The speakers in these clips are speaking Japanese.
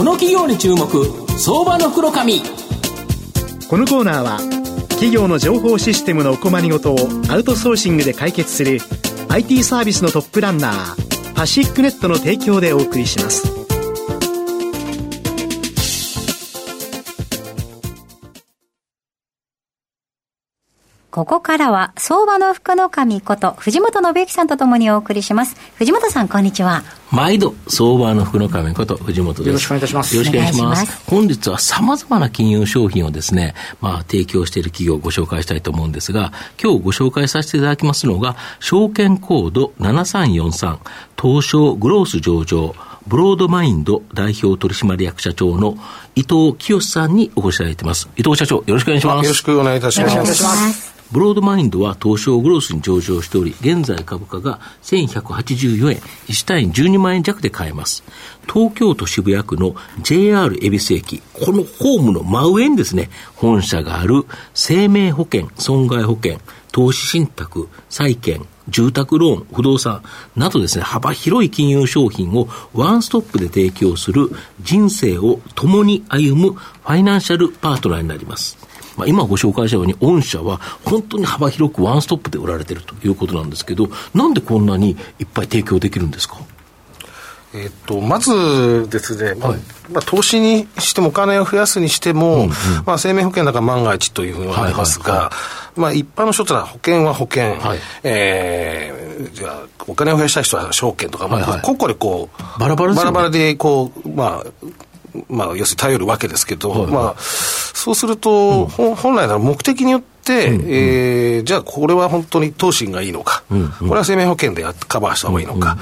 この企業に注目相場の袋このコーナーは企業の情報システムのお困りごとをアウトソーシングで解決する IT サービスのトップランナーパシックネットの提供でお送りします。ここからは、相場の福の神こと、藤本信之さんとともにお送りします。藤本さん、こんにちは。毎度、相場の福の神こと、藤本です。よろしくお願いいたします。よろしくお願いします。ます本日は様々な金融商品をですね、まあ、提供している企業をご紹介したいと思うんですが、今日ご紹介させていただきますのが、証券コード7343、東証グロース上場、ブロードマインド代表取締役社長の伊藤清さんにお越しいただいています。伊藤社長、よろしくお願いします。よろしくお願いいたします。ブロードマインドは東証グロースに上場しており、現在株価が1184円、1単位12万円弱で買えます。東京都渋谷区の JR 恵比寿駅、このホームの真上にですね、本社がある生命保険、損害保険、投資信託、債券、住宅ローン、不動産などですね、幅広い金融商品をワンストップで提供する人生を共に歩むファイナンシャルパートナーになります。まあ、今ご紹介したように、御社は本当に幅広くワンストップで売られているということなんですけど、なんでこんなにいっぱい提供できるんですか？えっと、まずですね、まあ、はい、まあ、投資にしてもお金を増やすにしても、うんうん、まあ、生命保険だから万が一というふうに思いますが、はいはいはい、まあ、一般の人とは保険は保険、はい、えー、じゃあ、お金を増やしたい人は証券とか、まあ、個々でこう、バラバラで、ね、バラバラでこう、まあ、まあ、要するに頼るわけですけど、まあ、そうすると、うん、本来なら目的によって、うんうん、えー、じゃあこれは本当に投資がいいのか、うんうん、これは生命保険でカバーした方がいいのか、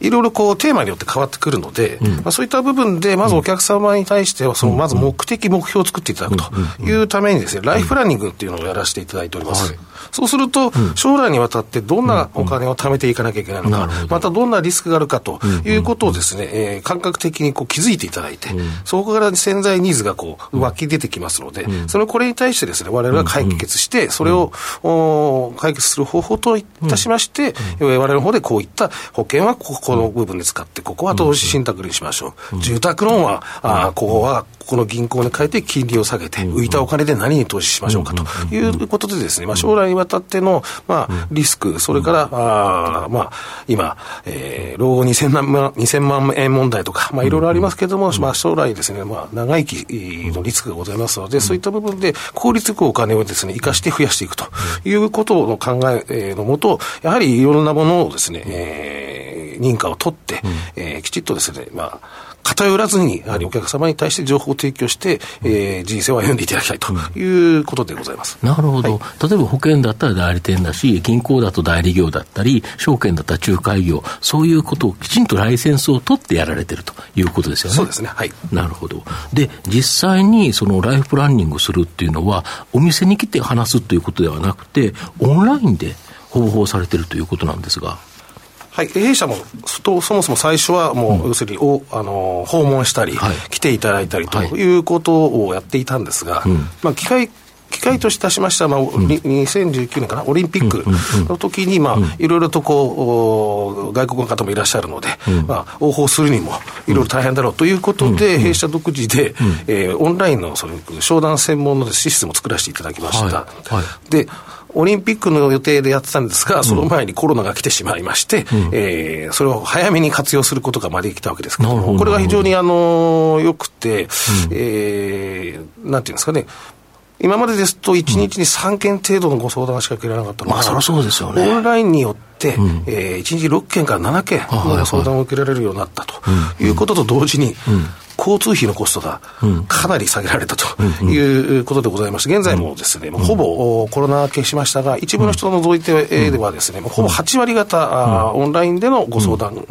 いろいろこうテーマによって変わってくるので、うん、まあ、そういった部分で、まずお客様に対しては、そのまず目的、目標を作っていただくというためにですね、ライフプランニングっていうのをやらせていただいております。はい。そうすると、将来にわたってどんなお金を貯めていかなきゃいけないのか、またどんなリスクがあるかということをですね、えー、感覚的にこう気づいていただいて、そこから潜在ニーズがこう湧き出てきますので、そのこれに対してですね、我々が解決して、それをお解決する方法といたしまして、我々の方でこういった保険はここの部分で使って、ここは投資信託にしましょう。住宅ローンは、あここはこの銀行に変えて金利を下げて、浮いたお金で何に投資しましょうかということでですね、まあ、将来にわたっての、まあ、リスク、それから、あまあ、今、えー、老後2000万 ,2000 万円問題とか、まあ、いろいろありますけれども、まあ、将来ですね、まあ、長生きのリスクがございますので、そういった部分で効率よくお金をですね、生かして増やしていくということの考えのもと、やはりいろんなものをですね、えー、認可を取って、えー、きちっとですね、まあ、偏らずに、やはりお客様に対して情報を提供して、えー、人生を歩んでいただきたいということでございます。なるほど、はい、例えば保険だったら代理店だし、銀行だと代理業だったり、証券だったら仲介業、そういうことをきちんとライセンスを取ってやられてるということですよね。そうですね。はい。なるほど。で、実際にそのライフプランニングするっていうのは、お店に来て話すということではなくて、オンラインで方法されてるということなんですが。はい、弊社もそもそも最初はもう、要するにおあの訪問したり、はい、来ていただいたりとい。うことをやっていたんですが、はい、まあ、機械機会としましては、まあ、うん、2019年かな、オリンピックの時に、まあ、いろいろとこう、外国の方もいらっしゃるので、うん、まあ、応報するにも、いろいろ大変だろうということで、うん、弊社独自で、うん、えー、オンラインのその商談専門のシステムを作らせていただきました。はい。はい、でオリンピックの予定でやってたんですが、その前にコロナが来てしまいまして、うん、えー、それを早めに活用することがまできたわけですけども、これが非常にあのよくて、うん、えー、なんていうんですかね、今までですと、1日に3件程度のご相談しか受けられなかったのが、まあ、そりゃそうですよね。オンラインによって、うん、えー、1日6件から7件の相談を受けられるようになったということと同時に、交通費のコストがかなり下げられたということでございまして、現在もですね、ほぼコロナ明けしましたが、一部の人を除いてではですね、ほぼ8割方、オンラインでのご相談、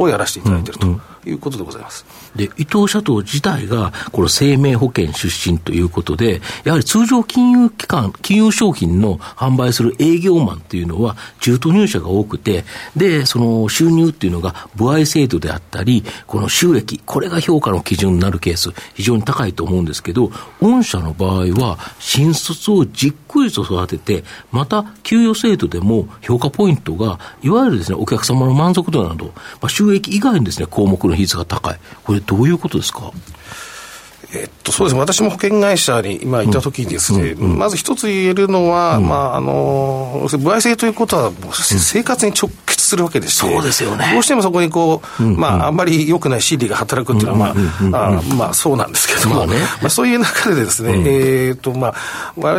をやらせていただいていると。いうことでございます。で、伊藤社長自体が、この生命保険出身ということで、やはり通常金融機関、金融商品の販売する営業マンっていうのは、中途入社が多くて、で、その収入っていうのが、歩合制度であったり、この収益、これが評価の基準になるケース、非常に高いと思うんですけど、御社の場合は、新卒をじっくりと育てて、また給与制度でも評価ポイントが、いわゆるですね、お客様の満足度など、まあ、収益以外のですね、項目の比率が高い。これどういうことですか？えっと、そうです。ね、私も保険会社に今いたときにですね、うんうん、まず一つ言えるのは、うん、まあ、あの、歩合制ということは、生活に直結するわけでして、そうですよね。どうしてもそこにこう、まあ、あんまり良くない心理が働くっていうのは、まあ、あまあ、そうなんですけども、まあね、まあ、そういう中でですね、えっと、まあ、我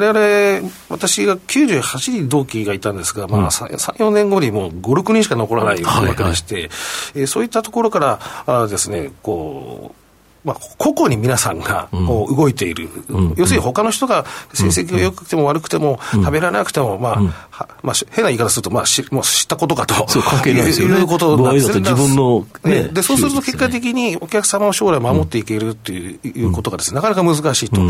々、私が98人同期がいたんですが、まあ、3、4年後にもう5、6人しか残らないわけでして、はい。はい、えー、そういったところからあですね、こう、まあ、個々に皆さんがこう動いている、うん、要するに他の人が成績が良くても悪くても、食べられなくても、まあ、まあ、変な言い方すると、まあ、しもう知ったことかと。そう、関係ないですよね。いうことなんです自分の、ね、で、そうすると結果的にお客様を将来守っていけるっていうことがですね、なかなか難しいと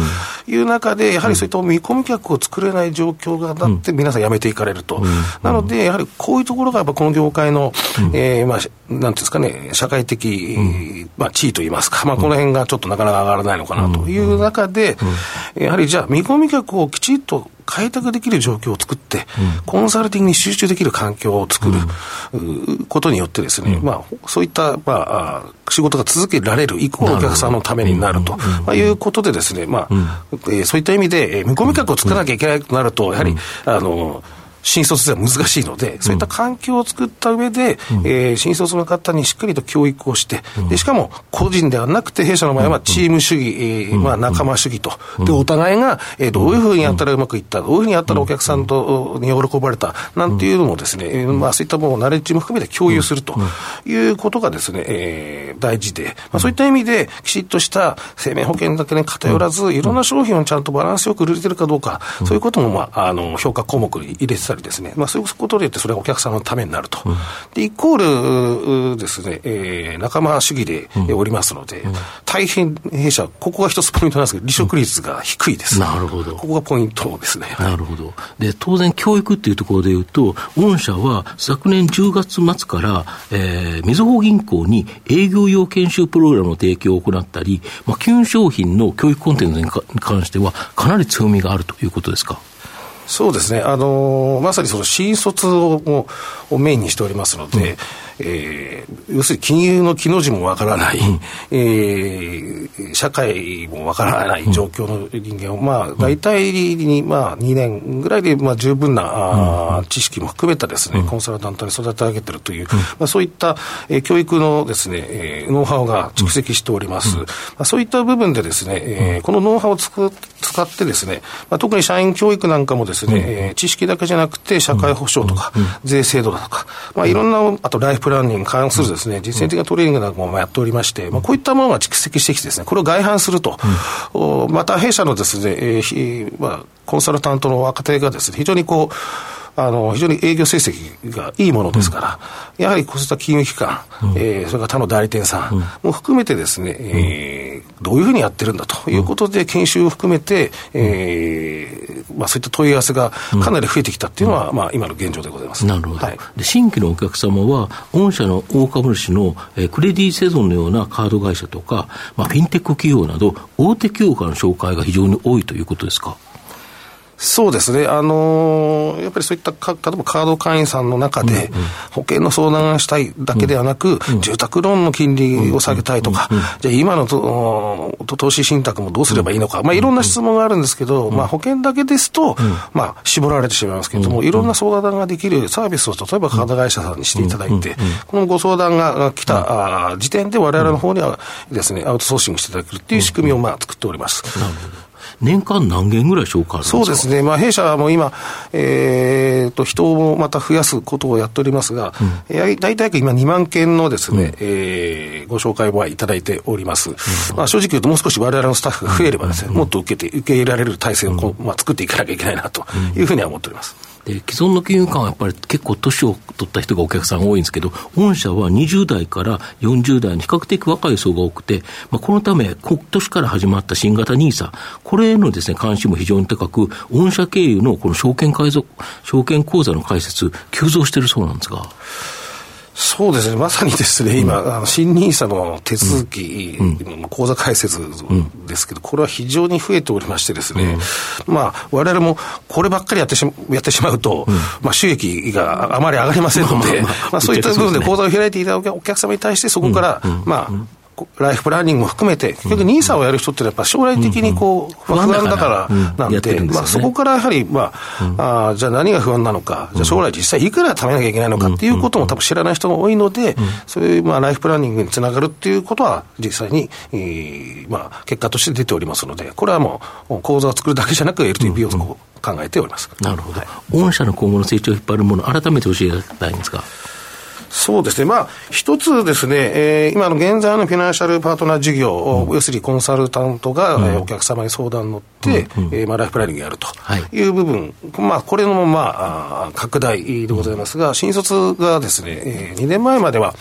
いう中で、やはりそういった見込み客を作れない状況がなって、皆さん辞めていかれると。なので、やはりこういうところが、やっぱこの業界の、えー、まあ、なんていうんですかね、社会的、まあ、地位といいますか、まあ、この辺がちょっとなかなか上がらないのかなという中で、やはりじゃあ、見込み客をきちっと開拓できる状況を作って、コンサルティングに集中できる環境を作ることによってですね、まあ、そういった、まあ、仕事が続けられる、イコールお客さんのためになると、まあ、いうことでですね、まあ、えー、そういった意味で、えー、見込み客を作らなきゃいけないとなると、やはり、あの、新卒では難しいので、そういった環境を作った上で、うん、えー、新卒の方にしっかりと教育をして、でしかも個人ではなくて、弊社の場合はチーム主義、えー、まあ、仲間主義と、でお互いが、えー、どういうふうにやったらうまくいった、どういうふうにやったらお客さんとに喜ばれた、なんていうのもですね、えー、まあ、そういったものをナレッジも含めて共有するということがですね、えー、大事で、まあ、そういった意味で、きちっとした生命保険だけに偏らず、いろんな商品をちゃんとバランスよく売れてるかどうか、そういうことも、まあ、あの評価項目に入れてたりですね、まあ、そういうことで言って、それがお客さんのためになると。うん、で、イコールですね、えー、仲間主義でおりますので、うん、大変弊社、ここが一つポイントなんですけど、離職率が低いです。なるほど。ここがポイントですね。なるほど。で、当然、教育っていうところで言うと、御社は昨年10月末から、えー、みずほ銀行に営業用研修プログラムの提供を行ったり、まあ、金商品の教育コンテンツに関しては、かなり強みがあるということですか？そうですね、あのー、まさにその新卒ををメインにしておりますので、うん。えー、要するに金融の木の字もわからない、うん、えー、社会もわからない状況の人間を、うん、まあ、大体に、まあ、2年ぐらいで、まあ、十分な、うん、知識も含めたですね、コンサルタントに育て上げてるという、まあ、そういった、えー、教育のですね、えー、ノウハウが蓄積しております。まあ、そういった部分でですね、えー、このノウハウをつく使ってですね、まあ、特に社員教育なんかもですね、えー、知識だけじゃなくて、社会保障とか、税制度だとか、まあ、いろんな、あとライフプランニングに関するですね、実践的なトレーニングなんかもやっておりまして、まあ、こういったものが蓄積してきてですね、これを外販すると、また弊社のですね、えーまあ、コンサルタントの若手がですね、非常にこう、あの非常に営業成績がいいものですから、うん、やはりこうした金融機関、うん、えー、それから他の代理店さんも含めてですね、うん、えー、どういうふうにやってるんだということで、研修を含めて、えーまあ、そういった問い合わせがかなり増えてきたっていうのは、まあ、今の現状でございます。なるほど、はい、で新規のお客様は、御社の大株主の、えー、クレディセゾンのようなカード会社とか、まあ、フィンテック企業など、大手企業からの紹介が非常に多いということですか？そうですね、あのー、やっぱりそういったか、例えばカード会員さんの中で、保険の相談がしたいだけではなく、うんうん、住宅ローンの金利を下げたいとか、じゃあ今のと投資信託もどうすればいいのか、まあ、いろんな質問があるんですけど、まあ、保険だけですと、まあ、絞られてしまいますけれども、いろんな相談ができるサービスを、例えばカード会社さんにしていただいて、このご相談が来た時点で、われわれの方にはですね、アウトソーシングしていただけるっていう仕組みをまあ作っております。なるほど年間何件ぐらい紹介そうですね、まあ、弊社も今、えーと、人をまた増やすことをやっておりますが、うん、大体今、2万件のですね、うん、えー、ご紹介をいただいております。うん、まあ、正直言うと、もう少しわれわれのスタッフが増えればですね、もっと受けて、受け入れられる体制をこう、まあ、作っていかなきゃいけないなというふうには思っております。で既存の金融機関はやっぱり結構年を取った人がお客さん多いんですけど、御社は20代から40代に比較的若い層が多くて、まあ、このため、今年から始まった新型 NISA、これへのですね、関心も非常に高く、御社経由のこの証券改造、証券口座の開設、急増しているそうなんですが。そうですね、まさにですね、今、あの新 NISA の手続き、口座開設ですけど、これは非常に増えておりましてですね、うん、まあ、我々もこればっかりやってしやってしまうと、うん、まあ、収益があまり上がりませんので、まあ、そういった部分で口座を開いていただくお客様に対して、そこから、まあ、ライフプランニングも含めて、結局、ニーサをやる人ってやっぱ将来的にこう、まあ、不安だからなんで、まあ、そこからやはり、まあ、あじゃあ何が不安なのか、じゃあ将来実際いくら貯めなきゃいけないのかっていうことも多分知らない人が多いので、そういうまあライフプランニングにつながるっていうことは、実際に、えー、まあ、結果として出ておりますので、これはもう、口座を作るだけじゃなく、LTV を考えております。なるほど。はい、御社の今後の成長を引っ張るもの、改めて教えていただきたいんですか。そうですね。まあ、一つですね、えー、今の現在のフィナンシャルパートナー事業を、うん、要するにコンサルタントが、うん、お客様に相談に乗って、うんうん、えー、まあ、ライフプランニングやると。い。う部分、はい、まあ、これの、まあ、拡大でございますが、新卒がですね、えー、2年前までは、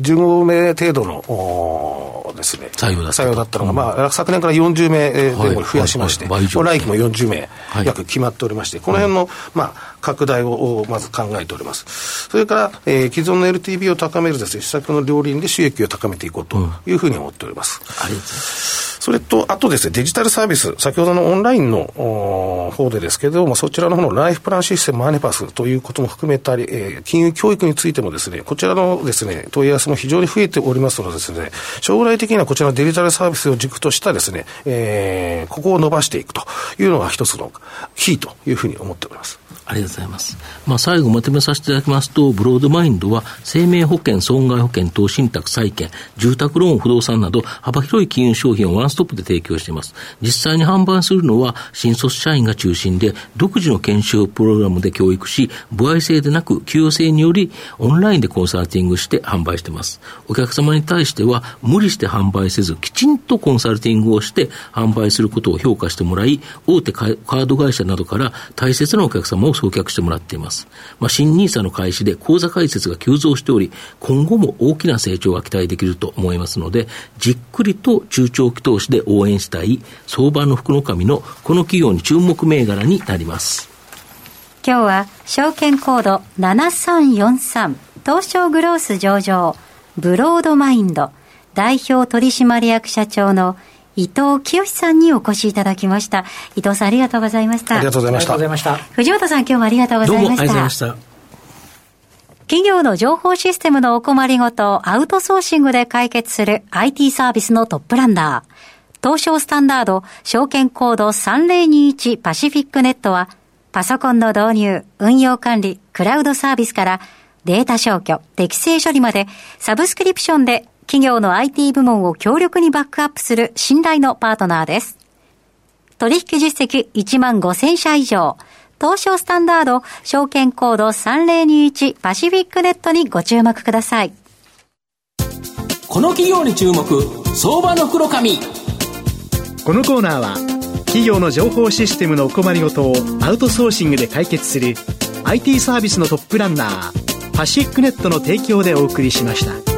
15名程度のですね、採用だった。採用だったのが、まあ、昨年から40名前後増やしまして、来期も40名約決まっておりまして、この辺の、まあ、拡大をまず考えております。それから、えー、既存の LTV を高めるですね、施策の両輪で収益を高めていこうというふうに思っております。ありがとうございます。それと、あとですね、デジタルサービス、先ほどのオンラインの方でですけれども、そちらの方のライフプランシステムマネパスということも含めたり、えー、金融教育についてもですね、こちらのですね、問い合わせも非常に増えておりますのでですね、将来的にはこちらのデジタルサービスを軸としたですね、えー、ここを伸ばしていくというのが一つのキーというふうに思っております。ありがとうございます。まあ、最後まとめさせていただきますと、ブロードマインドは、生命保険、損害保険、投資信託、債券、住宅ローン、不動産など、幅広い金融商品をワンストップで提供しています。実際に販売するのは、新卒社員が中心で、独自の研修プログラムで教育し、歩合制でなく、給与制により、オンラインでコンサルティングして販売しています。お客様に対しては、無理して販売せず、きちんとコンサルティングをして販売することを評価してもらい、大手カード会社などから大切なお客様を送客してもらっています。まあ、新 NISA の開始で口座開設が急増しており、今後も大きな成長が期待できると思いますので、じっくりと中長期投資で応援したい相場の福の神のこの企業に注目銘柄になります。今日は証券コード7343東証グロース上場ブロードマインド代表取締役社長の伊藤清さんにお越しいただきました。伊藤さんありがとうございました。ありがとうございました。藤本さん今日もありがとうございました。どうもありがとうございました。企業の情報システムのお困りごとをアウトソーシングで解決する IT サービスのトップランナー。東証スタンダード証券コード3021パシフィックネットはパソコンの導入、運用管理、クラウドサービスからデータ消去、適正処理までサブスクリプションで企業の IT 部門を強力にバックアップする信頼のパートナーです。取引実績1万5000社以上、東証スタンダード証券コード3021パシフィックネットにご注目ください。この企業に注目、相場の黒髪。このコーナーは、企業の情報システムのお困りごとをアウトソーシングで解決する IT サービスのトップランナー、パシックネットの提供でお送りしました。